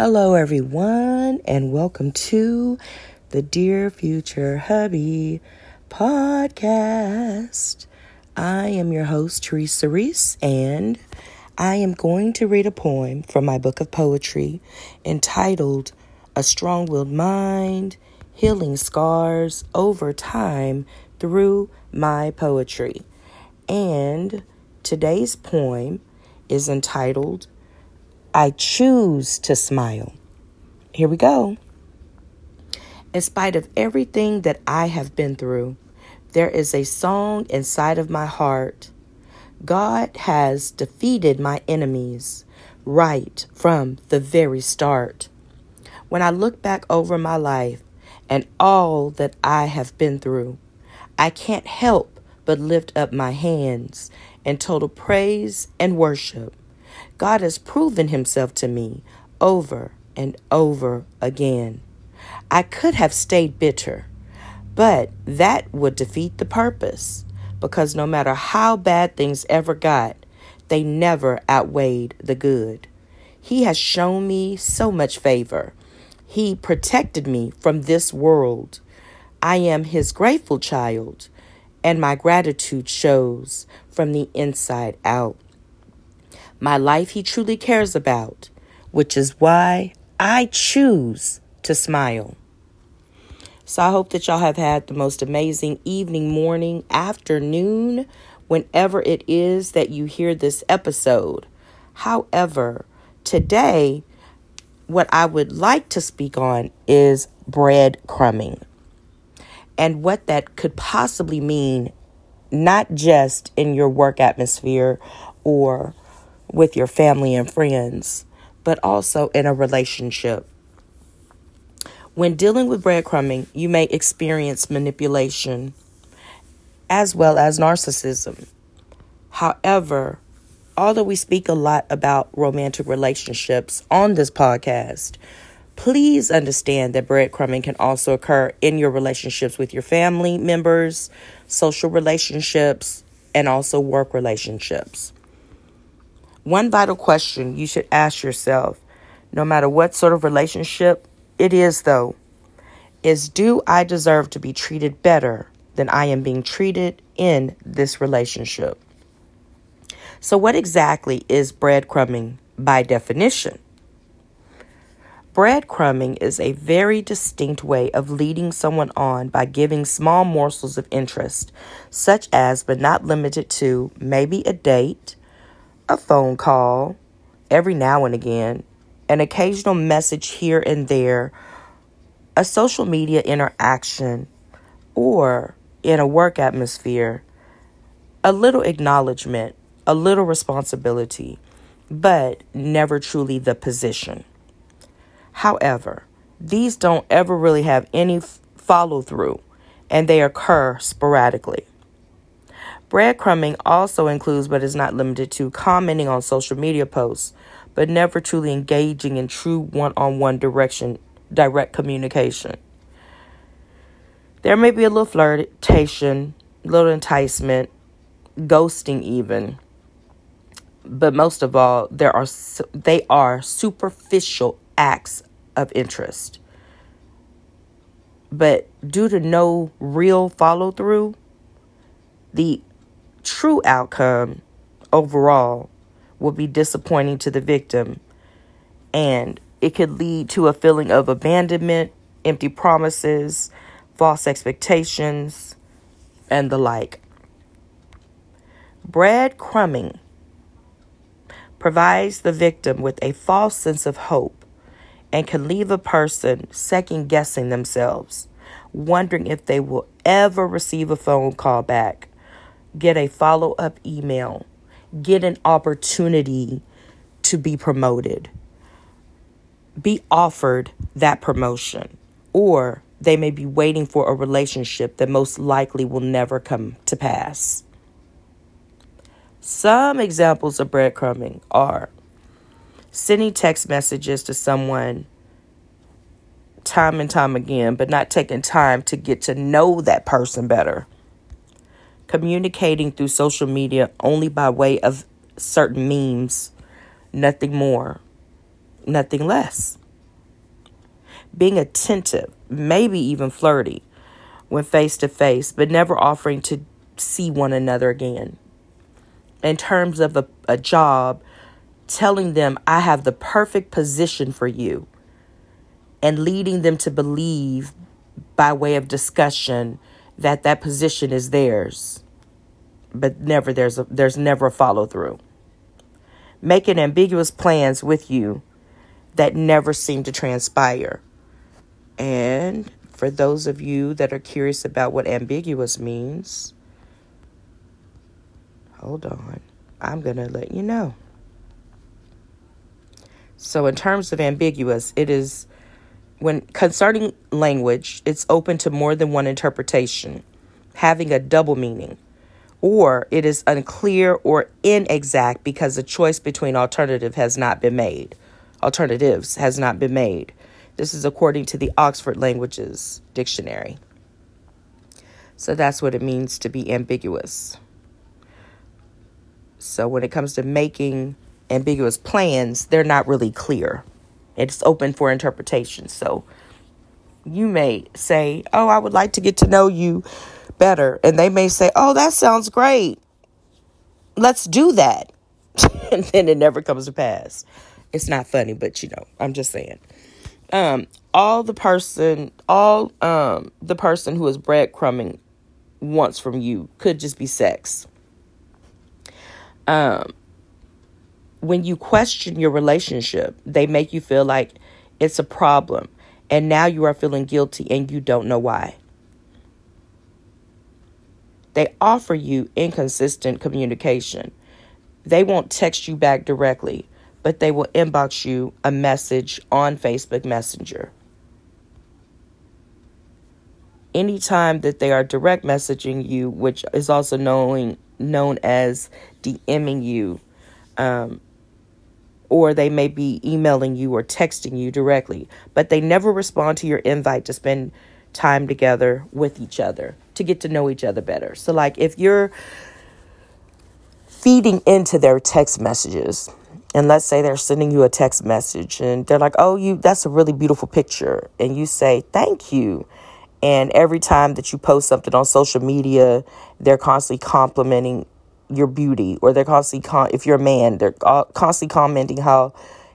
Hello, everyone, and welcome to the Dear Future Hubby podcast. I am your host, Teresa Reese, and I am going to read a poem from my book of poetry entitled A Strong Willed Mind Healing Scars Over Time Through My Poetry. And today's poem is entitled I choose to smile. Here we go. In spite of everything that I have been through, there is a song inside of my heart. God has defeated my enemies right from the very start. When I look back over my life and all that I have been through, I can't help but lift up my hands in total praise and worship. God has proven himself to me over and over again. I could have stayed bitter, but that would defeat the purpose because no matter how bad things ever got, they never outweighed the good. He has shown me so much favor. He protected me from this world. I am his grateful child, and my gratitude shows from the inside out my life he truly cares about, which is why I choose to smile. So I hope that y'all have had the most amazing evening, morning, afternoon, whenever it is that you hear this episode. However, today, what I would like to speak on is breadcrumbing and what that could possibly mean, not just in your work atmosphere or with your family and friends, but also in a relationship. When dealing with breadcrumbing, you may experience manipulation as well as narcissism. However, although we speak a lot about romantic relationships on this podcast, please understand that breadcrumbing can also occur in your relationships with your family members, social relationships, and also work relationships. One vital question you should ask yourself, no matter what sort of relationship it is, though, is do I deserve to be treated better than I am being treated in this relationship? So, what exactly is breadcrumbing by definition? Breadcrumbing is a very distinct way of leading someone on by giving small morsels of interest, such as but not limited to maybe a date, a phone call every now and again, an occasional message here and there, a social media interaction, or in a work atmosphere, a little acknowledgement, a little responsibility, but never truly the position. However, these don't ever really have any follow through and they occur sporadically. Breadcrumbing also includes, but is not limited to, commenting on social media posts, but never truly engaging in true one on one direction, direct communication. There may be a little flirtation, little enticement, ghosting even. But most of all, there are they are superficial acts of interest. But due to no real follow through, the true outcome overall will be disappointing to the victim and it could lead to a feeling of abandonment, empty promises, false expectations, and the like. Breadcrumbing provides the victim with a false sense of hope and can leave a person second guessing themselves, wondering if they will ever receive a phone call back get a follow up email, get an opportunity to be promoted, be offered that promotion, or they may be waiting for a relationship that most likely will never come to pass. Some examples of breadcrumbing are sending text messages to someone time and time again, but not taking time to get to know that person better communicating through social media only by way of certain memes, nothing more, nothing less. being attentive, maybe even flirty when face to face, but never offering to see one another again. In terms of a, a job, telling them, I have the perfect position for you, and leading them to believe by way of discussion that that position is theirs but never there's a there's never a follow through making ambiguous plans with you that never seem to transpire. And for those of you that are curious about what ambiguous means hold on. I'm going to let you know. So in terms of ambiguous it is when concerning language, it's open to more than one interpretation, having a double meaning, or it is unclear or inexact because a choice between alternative has not been made. Alternatives has not been made. This is according to the Oxford Languages Dictionary. So that's what it means to be ambiguous. So when it comes to making ambiguous plans, they're not really clear. It's open for interpretation. So you may say, Oh, I would like to get to know you better. And they may say, Oh, that sounds great. Let's do that. and then it never comes to pass. It's not funny, but you know, I'm just saying. Um, all the person, all um, the person who is breadcrumbing wants from you could just be sex. Um, when you question your relationship, they make you feel like it's a problem. And now you are feeling guilty and you don't know why. They offer you inconsistent communication. They won't text you back directly, but they will inbox you a message on Facebook Messenger. Anytime that they are direct messaging you, which is also known known as DMing you, um, or they may be emailing you or texting you directly, but they never respond to your invite to spend time together with each other to get to know each other better. So, like, if you're feeding into their text messages, and let's say they're sending you a text message and they're like, "Oh, you that's a really beautiful picture." And you say, "Thank you." And every time that you post something on social media, they're constantly complimenting your beauty or they're constantly con- if you're a man they're constantly commenting how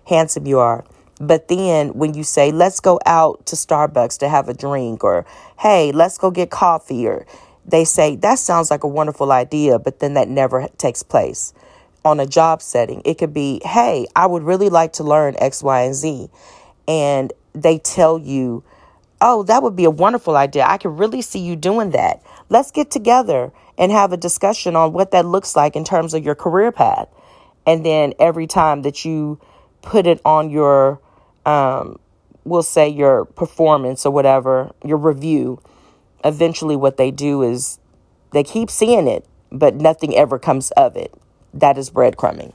handsome you are. But then when you say let's go out to starbucks to have a drink or hey let's go get coffee or they say that sounds like a wonderful idea but then that never takes place. On a job setting it could be hey i would really like to learn x y and z and they tell you oh that would be a wonderful idea. I could really see you doing that. Let's get together and have a discussion on what that looks like in terms of your career path. And then every time that you put it on your, um, we'll say your performance or whatever, your review, eventually what they do is they keep seeing it, but nothing ever comes of it. That is breadcrumbing.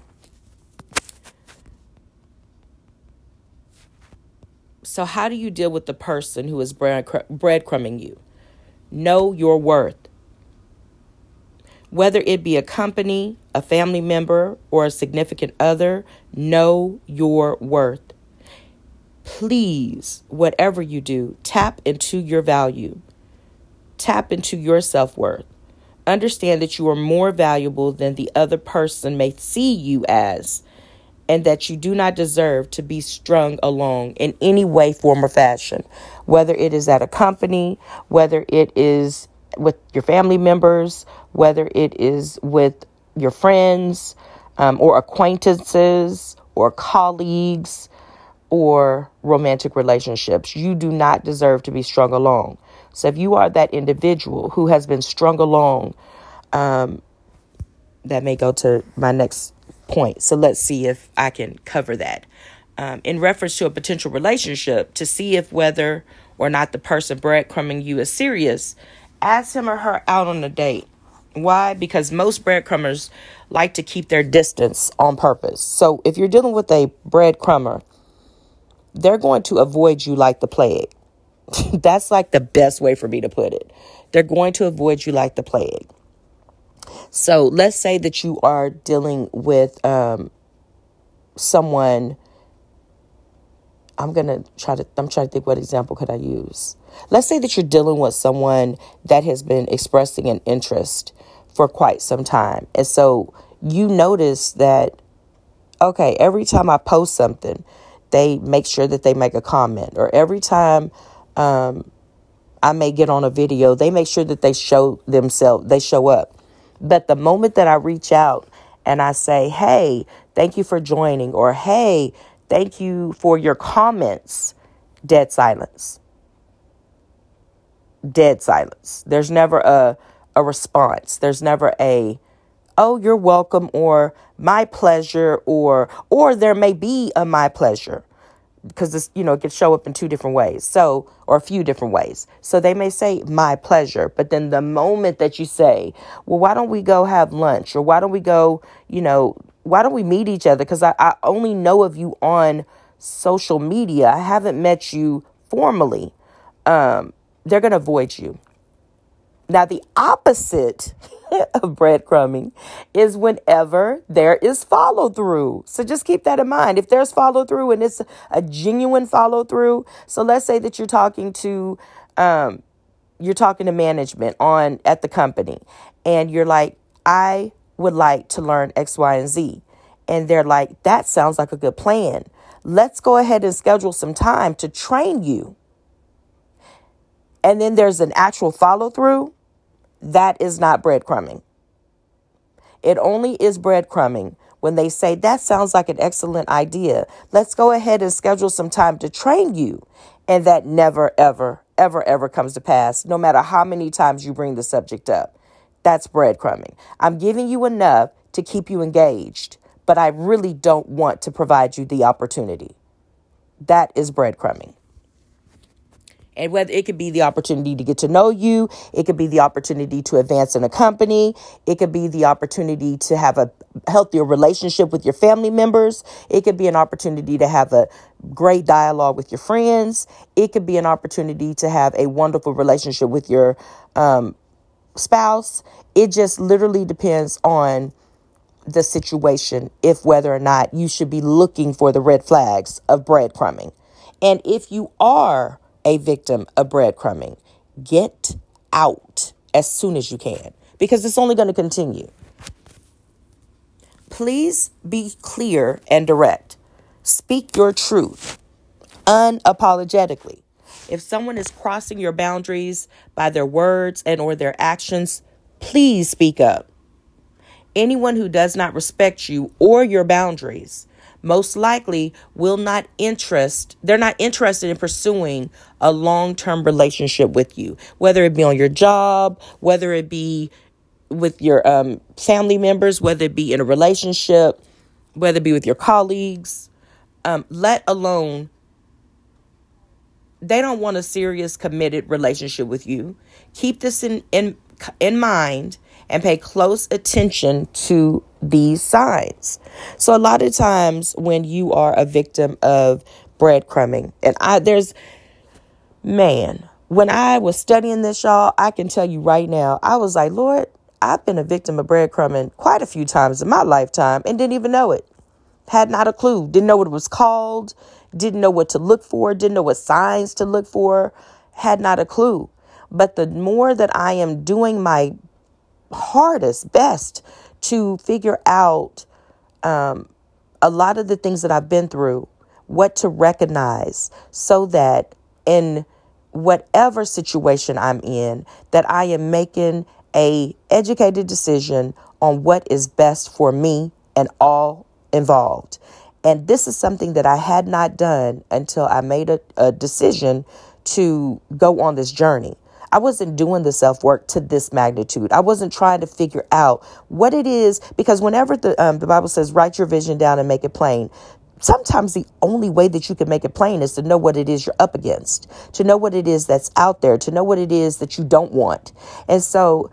So, how do you deal with the person who is breadcrumbing you? Know your worth whether it be a company, a family member, or a significant other, know your worth. Please, whatever you do, tap into your value. Tap into your self worth. Understand that you are more valuable than the other person may see you as, and that you do not deserve to be strung along in any way, form, or fashion, whether it is at a company, whether it is with your family members, whether it is with your friends um, or acquaintances or colleagues or romantic relationships. You do not deserve to be strung along. So if you are that individual who has been strung along, um, that may go to my next point. So let's see if I can cover that. Um, in reference to a potential relationship, to see if whether or not the person breadcrumbing you is serious, ask him or her out on a date. Why? Because most breadcrumbers like to keep their distance on purpose. So if you're dealing with a breadcrumber, they're going to avoid you like the plague. That's like the best way for me to put it. They're going to avoid you like the plague. So let's say that you are dealing with um, someone I'm gonna try to I'm trying to think what example could I use. Let's say that you're dealing with someone that has been expressing an interest for quite some time. And so you notice that okay, every time I post something, they make sure that they make a comment or every time um, I may get on a video, they make sure that they show themselves, they show up. But the moment that I reach out and I say, hey, thank you for joining, or hey, thank you for your comments, dead silence. Dead silence. There's never a, a response. There's never a, oh, you're welcome, or my pleasure, or or there may be a my pleasure because this, you know, it could show up in two different ways. So, or a few different ways. So they may say, my pleasure. But then the moment that you say, well, why don't we go have lunch? Or why don't we go, you know, why don't we meet each other? Because I, I only know of you on social media. I haven't met you formally. Um, they're going to avoid you. Now, the opposite of breadcrumbing is whenever there is follow through. So just keep that in mind. If there's follow through and it's a genuine follow through, so let's say that you're talking to, um, you're talking to management on at the company, and you're like, I would like to learn X, Y, and Z, and they're like, that sounds like a good plan. Let's go ahead and schedule some time to train you. And then there's an actual follow through that is not breadcrumbing. It only is breadcrumbing when they say, That sounds like an excellent idea. Let's go ahead and schedule some time to train you. And that never, ever, ever, ever comes to pass, no matter how many times you bring the subject up. That's breadcrumbing. I'm giving you enough to keep you engaged, but I really don't want to provide you the opportunity. That is breadcrumbing. And whether it could be the opportunity to get to know you, it could be the opportunity to advance in a company, it could be the opportunity to have a healthier relationship with your family members, it could be an opportunity to have a great dialogue with your friends, it could be an opportunity to have a wonderful relationship with your um, spouse. It just literally depends on the situation if whether or not you should be looking for the red flags of breadcrumbing. And if you are a victim of breadcrumbing. Get out as soon as you can because it's only going to continue. Please be clear and direct. Speak your truth unapologetically. If someone is crossing your boundaries by their words and or their actions, please speak up. Anyone who does not respect you or your boundaries most likely will not interest they're not interested in pursuing a long-term relationship with you whether it be on your job whether it be with your um, family members whether it be in a relationship whether it be with your colleagues um, let alone they don't want a serious committed relationship with you. Keep this in in in mind and pay close attention to these signs. So a lot of times when you are a victim of breadcrumbing, and I there's man, when I was studying this, y'all, I can tell you right now, I was like, Lord, I've been a victim of breadcrumbing quite a few times in my lifetime and didn't even know it. Had not a clue. Didn't know what it was called. Didn't know what to look for. Didn't know what signs to look for. Had not a clue. But the more that I am doing my hardest, best to figure out um, a lot of the things that I've been through, what to recognize, so that in whatever situation I'm in, that I am making a educated decision on what is best for me and all involved. And this is something that I had not done until I made a, a decision to go on this journey. I wasn't doing the self work to this magnitude. I wasn't trying to figure out what it is because whenever the um, the Bible says write your vision down and make it plain, sometimes the only way that you can make it plain is to know what it is you're up against, to know what it is that's out there, to know what it is that you don't want. And so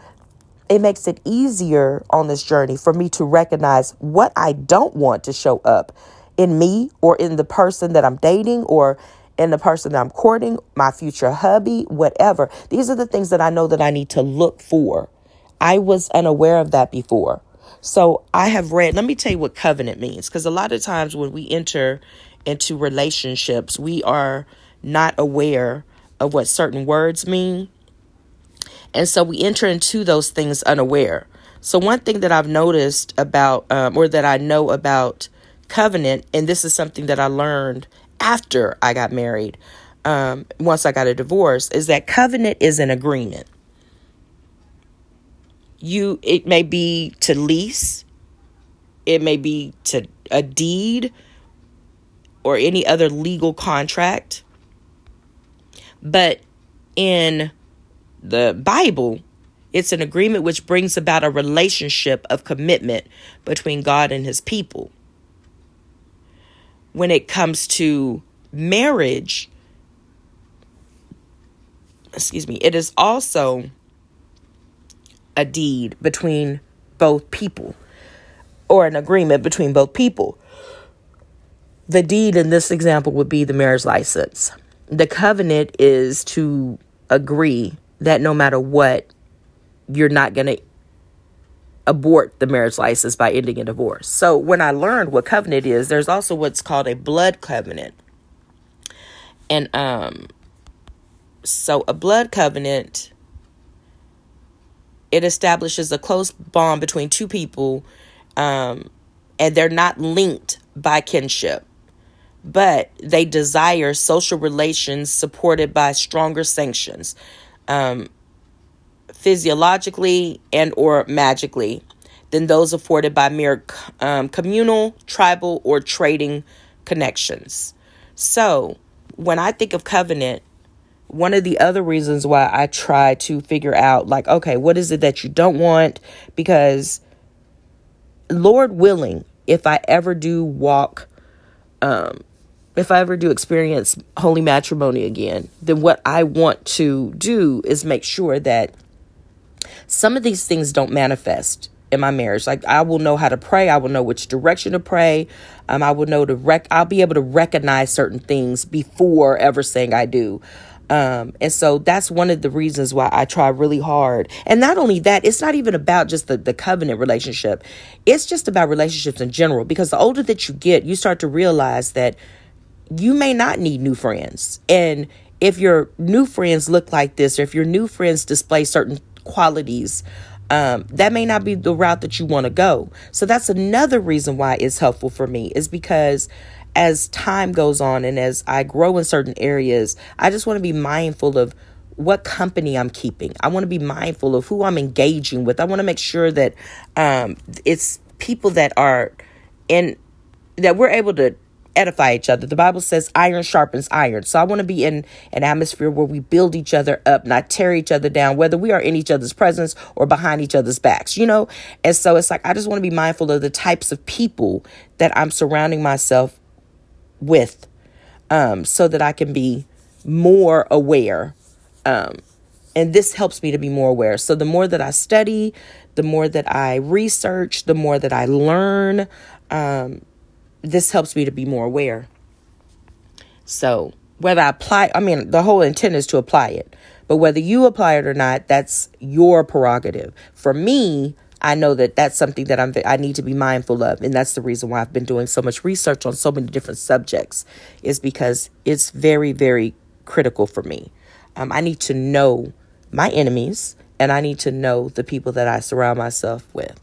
it makes it easier on this journey for me to recognize what I don't want to show up in me or in the person that I'm dating or in the person that I'm courting, my future hubby, whatever. These are the things that I know that I need to look for. I was unaware of that before. So I have read, let me tell you what covenant means. Because a lot of times when we enter into relationships, we are not aware of what certain words mean. And so we enter into those things unaware. So, one thing that I've noticed about, um, or that I know about covenant, and this is something that I learned after I got married, um, once I got a divorce, is that covenant is an agreement. You, it may be to lease, it may be to a deed, or any other legal contract. But in the Bible, it's an agreement which brings about a relationship of commitment between God and his people. When it comes to marriage, excuse me, it is also a deed between both people or an agreement between both people. The deed in this example would be the marriage license. The covenant is to agree that no matter what, you're not going to abort the marriage license by ending a divorce. So when I learned what covenant is, there's also what's called a blood covenant. And um so a blood covenant it establishes a close bond between two people um and they're not linked by kinship but they desire social relations supported by stronger sanctions um, physiologically and or magically than those afforded by mere um, communal tribal or trading connections. So when i think of covenant one of the other reasons why i try to figure out like okay what is it that you don't want? Because lord willing if i ever do walk um if I ever do experience holy matrimony again, then what I want to do is make sure that some of these things don't manifest in my marriage. Like I will know how to pray, I will know which direction to pray. Um, I will know to rec. I'll be able to recognize certain things before ever saying I do. Um, and so that's one of the reasons why I try really hard. And not only that, it's not even about just the, the covenant relationship. It's just about relationships in general. Because the older that you get, you start to realize that you may not need new friends. And if your new friends look like this, or if your new friends display certain qualities, um, that may not be the route that you want to go. So that's another reason why it's helpful for me, is because as time goes on and as I grow in certain areas, I just want to be mindful of what company I'm keeping. I want to be mindful of who I'm engaging with. I want to make sure that um, it's people that are in that we're able to edify each other. The Bible says iron sharpens iron. So I want to be in an atmosphere where we build each other up, not tear each other down, whether we are in each other's presence or behind each other's backs, you know? And so it's like, I just want to be mindful of the types of people that I'm surrounding myself with um, so that I can be more aware. Um, and this helps me to be more aware. So the more that I study, the more that I research, the more that I learn, um, this helps me to be more aware. So, whether I apply, I mean, the whole intent is to apply it, but whether you apply it or not, that's your prerogative. For me, I know that that's something that I'm I need to be mindful of, and that's the reason why I've been doing so much research on so many different subjects, is because it's very, very critical for me. Um, I need to know my enemies, and I need to know the people that I surround myself with.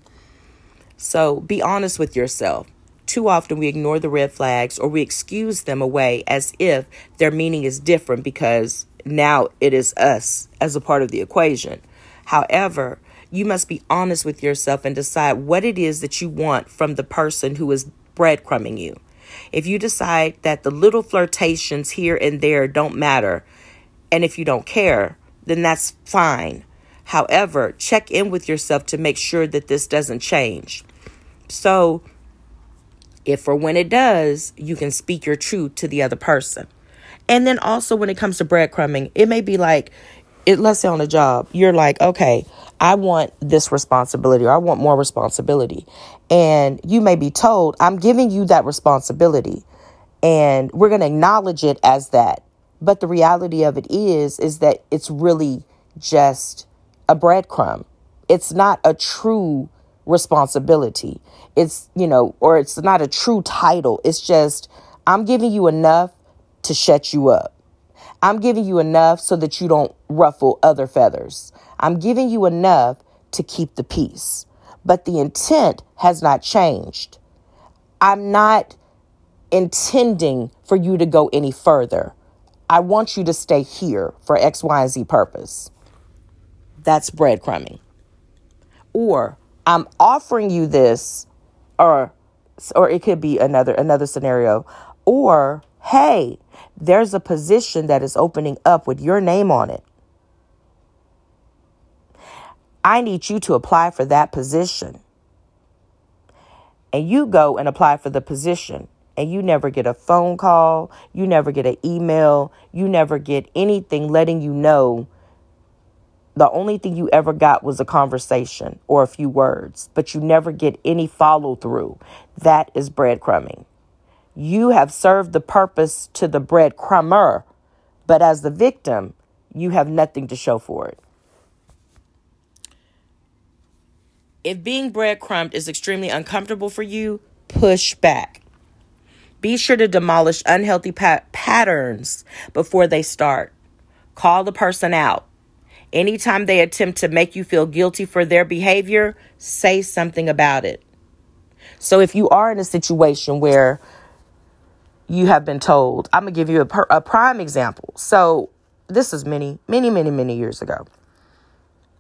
So be honest with yourself. Too often we ignore the red flags or we excuse them away as if their meaning is different because now it is us as a part of the equation. However, you must be honest with yourself and decide what it is that you want from the person who is breadcrumbing you. If you decide that the little flirtations here and there don't matter, and if you don't care, then that's fine. However, check in with yourself to make sure that this doesn't change. So, if or when it does, you can speak your truth to the other person. And then also when it comes to breadcrumbing, it may be like, it, let's say on a job, you're like, okay, I want this responsibility or I want more responsibility. And you may be told, I'm giving you that responsibility and we're going to acknowledge it as that. But the reality of it is, is that it's really just a breadcrumb. It's not a true responsibility. It's, you know, or it's not a true title. It's just I'm giving you enough to shut you up. I'm giving you enough so that you don't ruffle other feathers. I'm giving you enough to keep the peace. But the intent has not changed. I'm not intending for you to go any further. I want you to stay here for X, Y, and Z purpose. That's breadcrumbing. Or I'm offering you this, or or it could be another another scenario. Or hey, there's a position that is opening up with your name on it. I need you to apply for that position. And you go and apply for the position, and you never get a phone call, you never get an email, you never get anything letting you know. The only thing you ever got was a conversation or a few words, but you never get any follow through. That is breadcrumbing. You have served the purpose to the breadcrumber, but as the victim, you have nothing to show for it. If being breadcrumbed is extremely uncomfortable for you, push back. Be sure to demolish unhealthy pa- patterns before they start. Call the person out. Anytime they attempt to make you feel guilty for their behavior, say something about it. So if you are in a situation where you have been told. I'm going to give you a, per, a prime example. So, this is many, many, many, many years ago.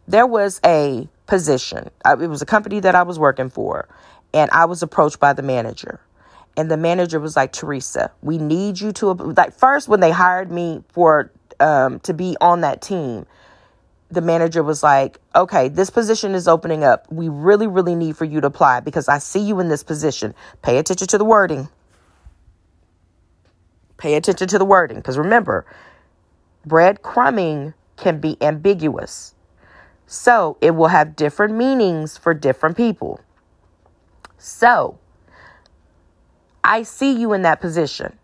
There was a position, it was a company that I was working for, and I was approached by the manager. And the manager was like, Teresa, we need you to, like, first, when they hired me for, um, to be on that team, the manager was like, okay, this position is opening up. We really, really need for you to apply because I see you in this position. Pay attention to the wording. Pay attention to the wording because remember, breadcrumbing can be ambiguous. So it will have different meanings for different people. So I see you in that position.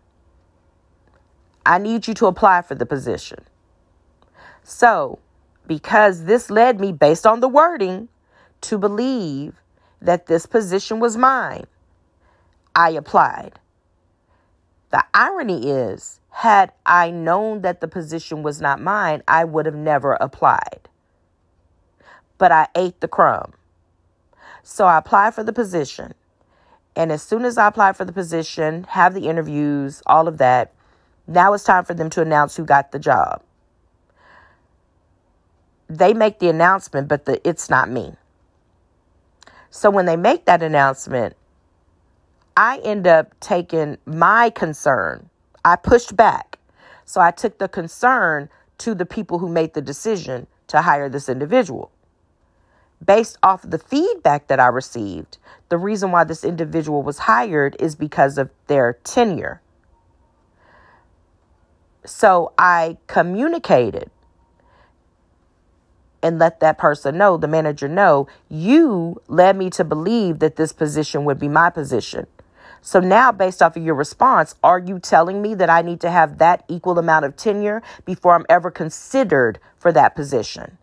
I need you to apply for the position. So, because this led me, based on the wording, to believe that this position was mine, I applied. The irony is, had I known that the position was not mine, I would have never applied. But I ate the crumb. So I applied for the position. And as soon as I applied for the position, have the interviews, all of that, now it's time for them to announce who got the job. They make the announcement, but the, it's not me. So when they make that announcement, I end up taking my concern. I pushed back. So I took the concern to the people who made the decision to hire this individual. Based off of the feedback that I received, the reason why this individual was hired is because of their tenure. So I communicated and let that person know, the manager know, you led me to believe that this position would be my position. So now, based off of your response, are you telling me that I need to have that equal amount of tenure before I'm ever considered for that position?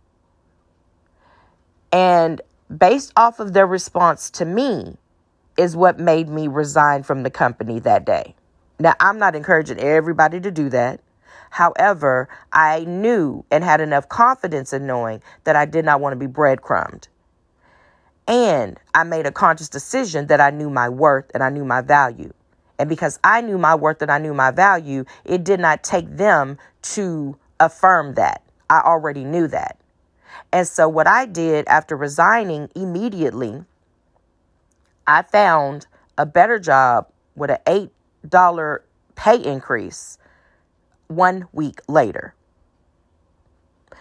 And based off of their response to me, is what made me resign from the company that day. Now, I'm not encouraging everybody to do that. However, I knew and had enough confidence in knowing that I did not want to be breadcrumbed. And I made a conscious decision that I knew my worth and I knew my value. And because I knew my worth and I knew my value, it did not take them to affirm that. I already knew that. And so, what I did after resigning immediately, I found a better job with an $8 pay increase one week later.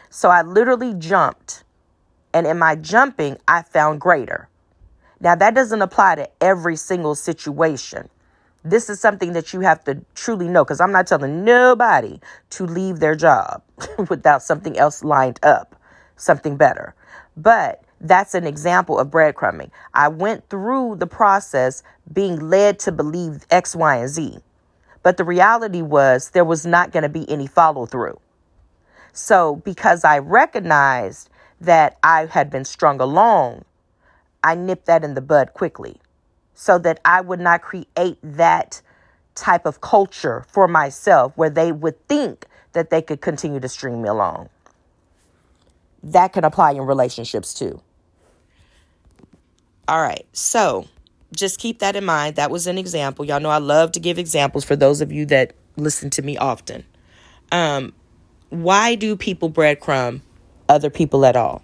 So, I literally jumped and in my jumping, I found greater. Now, that doesn't apply to every single situation. This is something that you have to truly know because I'm not telling nobody to leave their job without something else lined up, something better. But that's an example of breadcrumbing. I went through the process being led to believe X, Y, and Z. But the reality was there was not going to be any follow through. So, because I recognized that I had been strung along, I nipped that in the bud quickly so that I would not create that type of culture for myself where they would think that they could continue to string me along. That can apply in relationships too. All right, so just keep that in mind. That was an example. Y'all know I love to give examples for those of you that listen to me often. Um, why do people breadcrumb other people at all?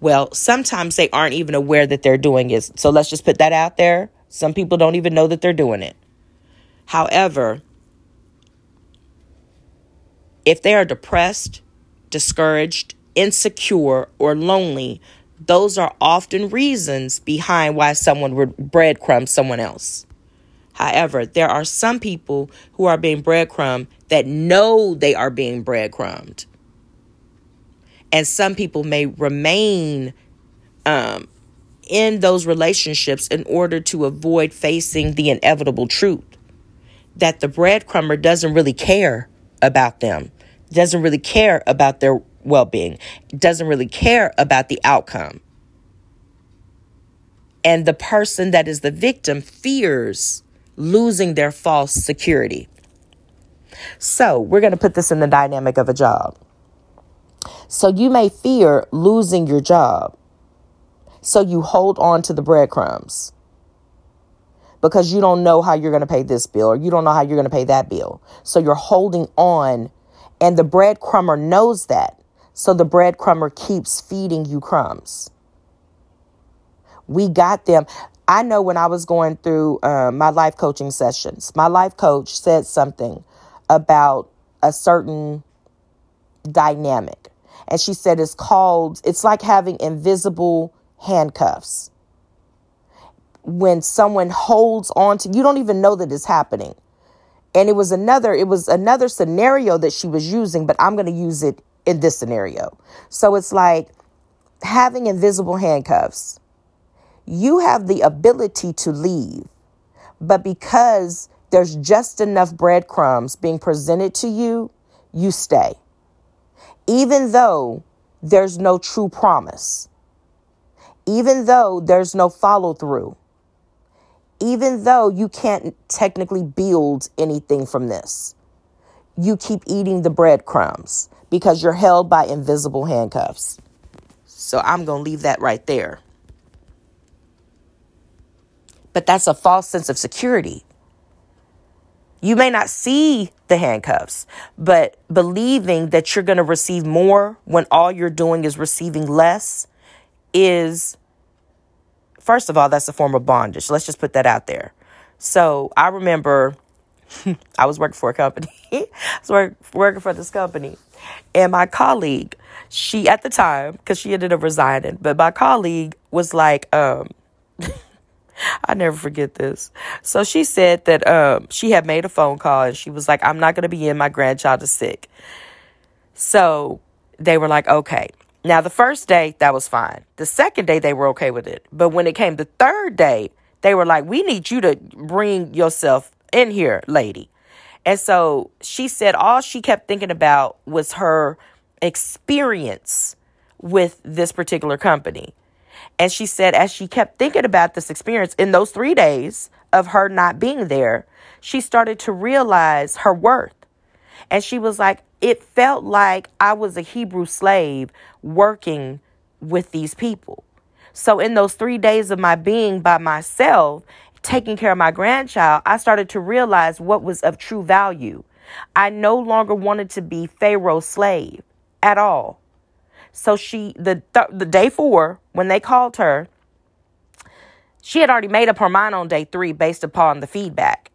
Well, sometimes they aren't even aware that they're doing it. So let's just put that out there. Some people don't even know that they're doing it. However, if they are depressed, discouraged, insecure, or lonely, those are often reasons behind why someone would breadcrumb someone else. However, there are some people who are being breadcrumbed that know they are being breadcrumbed. And some people may remain um, in those relationships in order to avoid facing the inevitable truth that the breadcrumber doesn't really care about them, doesn't really care about their well being, doesn't really care about the outcome. And the person that is the victim fears losing their false security. So, we're going to put this in the dynamic of a job. So, you may fear losing your job. So, you hold on to the breadcrumbs because you don't know how you're going to pay this bill or you don't know how you're going to pay that bill. So, you're holding on, and the breadcrumber knows that. So the breadcrumber keeps feeding you crumbs. We got them. I know when I was going through uh, my life coaching sessions, my life coach said something about a certain dynamic. And she said it's called, it's like having invisible handcuffs. When someone holds on to, you don't even know that it's happening. And it was another, it was another scenario that she was using, but I'm going to use it in this scenario. So it's like having invisible handcuffs. You have the ability to leave, but because there's just enough breadcrumbs being presented to you, you stay. Even though there's no true promise, even though there's no follow through, even though you can't technically build anything from this, you keep eating the breadcrumbs because you're held by invisible handcuffs. So I'm going to leave that right there. But that's a false sense of security. You may not see the handcuffs, but believing that you're going to receive more when all you're doing is receiving less is, first of all, that's a form of bondage. Let's just put that out there. So I remember I was working for a company. I was work, working for this company. And my colleague, she at the time, because she ended up resigning, but my colleague was like, um, I never forget this. So she said that um, she had made a phone call and she was like, I'm not going to be in. My grandchild is sick. So they were like, okay. Now, the first day, that was fine. The second day, they were okay with it. But when it came the third day, they were like, we need you to bring yourself in here, lady. And so she said all she kept thinking about was her experience with this particular company. And she said, as she kept thinking about this experience in those three days of her not being there, she started to realize her worth. And she was like, it felt like I was a Hebrew slave working with these people. So, in those three days of my being by myself, taking care of my grandchild, I started to realize what was of true value. I no longer wanted to be Pharaoh's slave at all. So she the th- the day 4 when they called her, she had already made up her mind on day 3 based upon the feedback.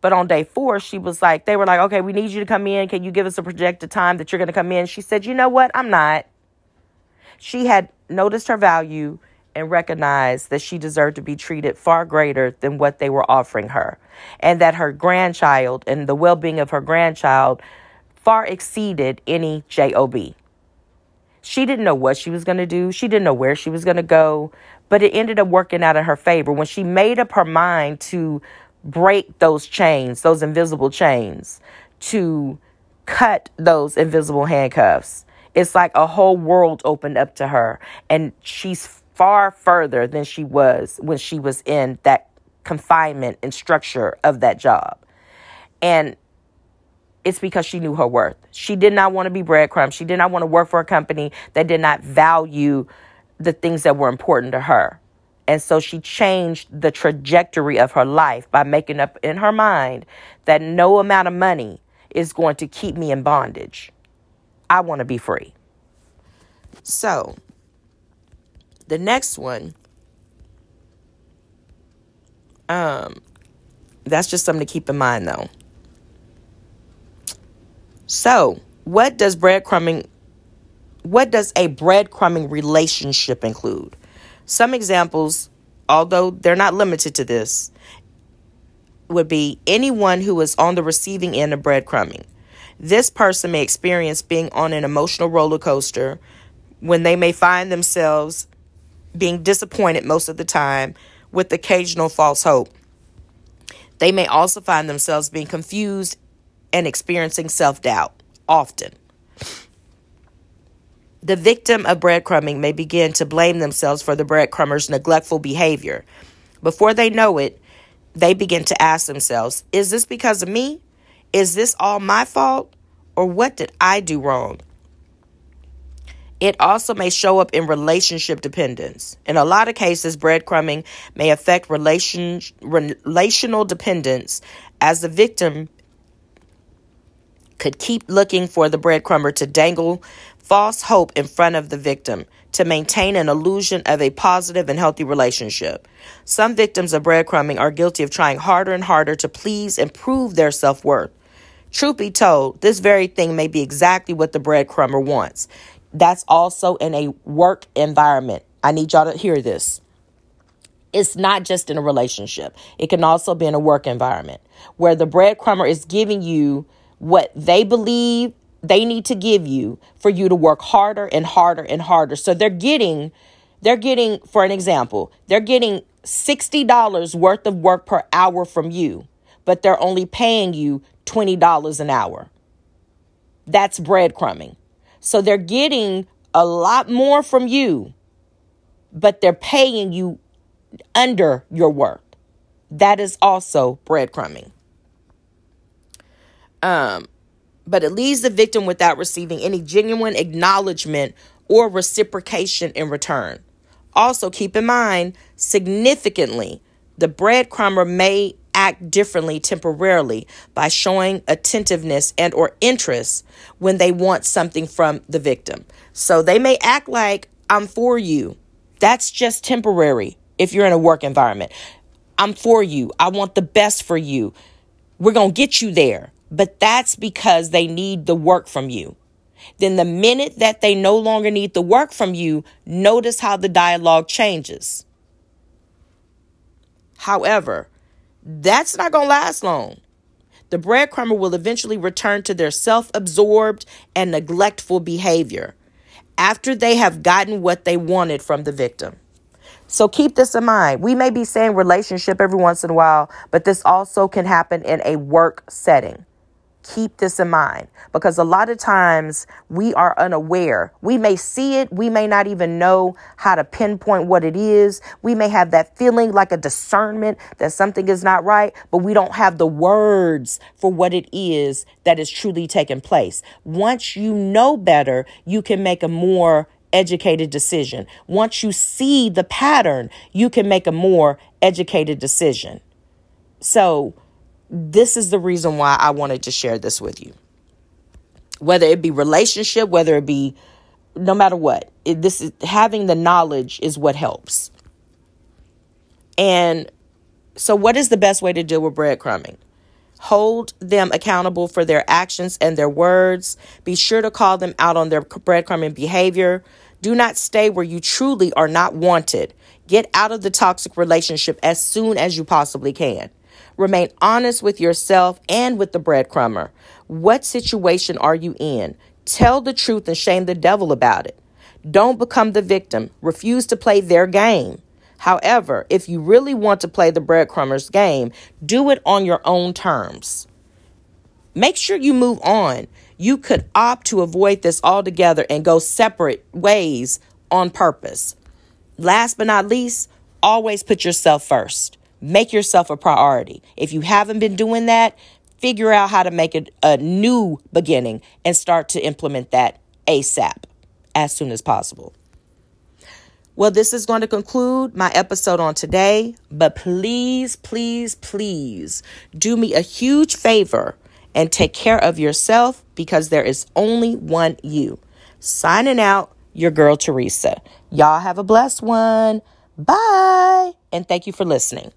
But on day 4, she was like they were like, "Okay, we need you to come in. Can you give us a projected time that you're going to come in?" She said, "You know what? I'm not." She had noticed her value and recognized that she deserved to be treated far greater than what they were offering her, and that her grandchild and the well being of her grandchild far exceeded any job. She didn't know what she was going to do, she didn't know where she was going to go, but it ended up working out in her favor when she made up her mind to break those chains, those invisible chains, to cut those invisible handcuffs. It's like a whole world opened up to her, and she's far further than she was when she was in that confinement and structure of that job. And it's because she knew her worth. She did not want to be breadcrumbs. She did not want to work for a company that did not value the things that were important to her. And so she changed the trajectory of her life by making up in her mind that no amount of money is going to keep me in bondage. I want to be free. So, the next one, um, that's just something to keep in mind though. So, what does breadcrumbing what does a breadcrumbing relationship include? Some examples, although they're not limited to this, would be anyone who is on the receiving end of breadcrumbing. This person may experience being on an emotional roller coaster when they may find themselves being disappointed most of the time with occasional false hope. They may also find themselves being confused and experiencing self doubt often. The victim of breadcrumbing may begin to blame themselves for the breadcrumber's neglectful behavior. Before they know it, they begin to ask themselves, Is this because of me? Is this all my fault? Or what did I do wrong? It also may show up in relationship dependence. In a lot of cases, breadcrumbing may affect relation, relational dependence as the victim could keep looking for the breadcrumber to dangle false hope in front of the victim to maintain an illusion of a positive and healthy relationship. Some victims of breadcrumbing are guilty of trying harder and harder to please and prove their self worth. Truth be told, this very thing may be exactly what the breadcrumber wants. That's also in a work environment. I need y'all to hear this. It's not just in a relationship, it can also be in a work environment where the breadcrumber is giving you what they believe they need to give you for you to work harder and harder and harder. So they're getting, they're getting, for an example, they're getting $60 worth of work per hour from you, but they're only paying you $20 an hour. That's breadcrumbing. So they're getting a lot more from you, but they're paying you under your worth. That is also breadcrumbing. Um, but it leaves the victim without receiving any genuine acknowledgement or reciprocation in return. Also, keep in mind, significantly, the breadcrumber may act differently temporarily by showing attentiveness and or interest when they want something from the victim. So they may act like I'm for you. That's just temporary if you're in a work environment. I'm for you. I want the best for you. We're going to get you there but that's because they need the work from you. Then the minute that they no longer need the work from you, notice how the dialogue changes. However, that's not going to last long. The breadcrumber will eventually return to their self absorbed and neglectful behavior after they have gotten what they wanted from the victim. So keep this in mind. We may be saying relationship every once in a while, but this also can happen in a work setting keep this in mind because a lot of times we are unaware. We may see it, we may not even know how to pinpoint what it is. We may have that feeling like a discernment that something is not right, but we don't have the words for what it is that is truly taking place. Once you know better, you can make a more educated decision. Once you see the pattern, you can make a more educated decision. So, this is the reason why I wanted to share this with you. Whether it be relationship, whether it be no matter what, it, this is having the knowledge is what helps. And so, what is the best way to deal with breadcrumbing? Hold them accountable for their actions and their words. Be sure to call them out on their breadcrumbing behavior. Do not stay where you truly are not wanted. Get out of the toxic relationship as soon as you possibly can. Remain honest with yourself and with the breadcrumber. What situation are you in? Tell the truth and shame the devil about it. Don't become the victim. Refuse to play their game. However, if you really want to play the breadcrumbers game, do it on your own terms. Make sure you move on. You could opt to avoid this altogether and go separate ways on purpose. Last but not least, always put yourself first. Make yourself a priority. If you haven't been doing that, figure out how to make it a new beginning and start to implement that ASAP as soon as possible. Well, this is going to conclude my episode on today, but please, please, please do me a huge favor and take care of yourself because there is only one you. Signing out, your girl Teresa. Y'all have a blessed one. Bye. And thank you for listening.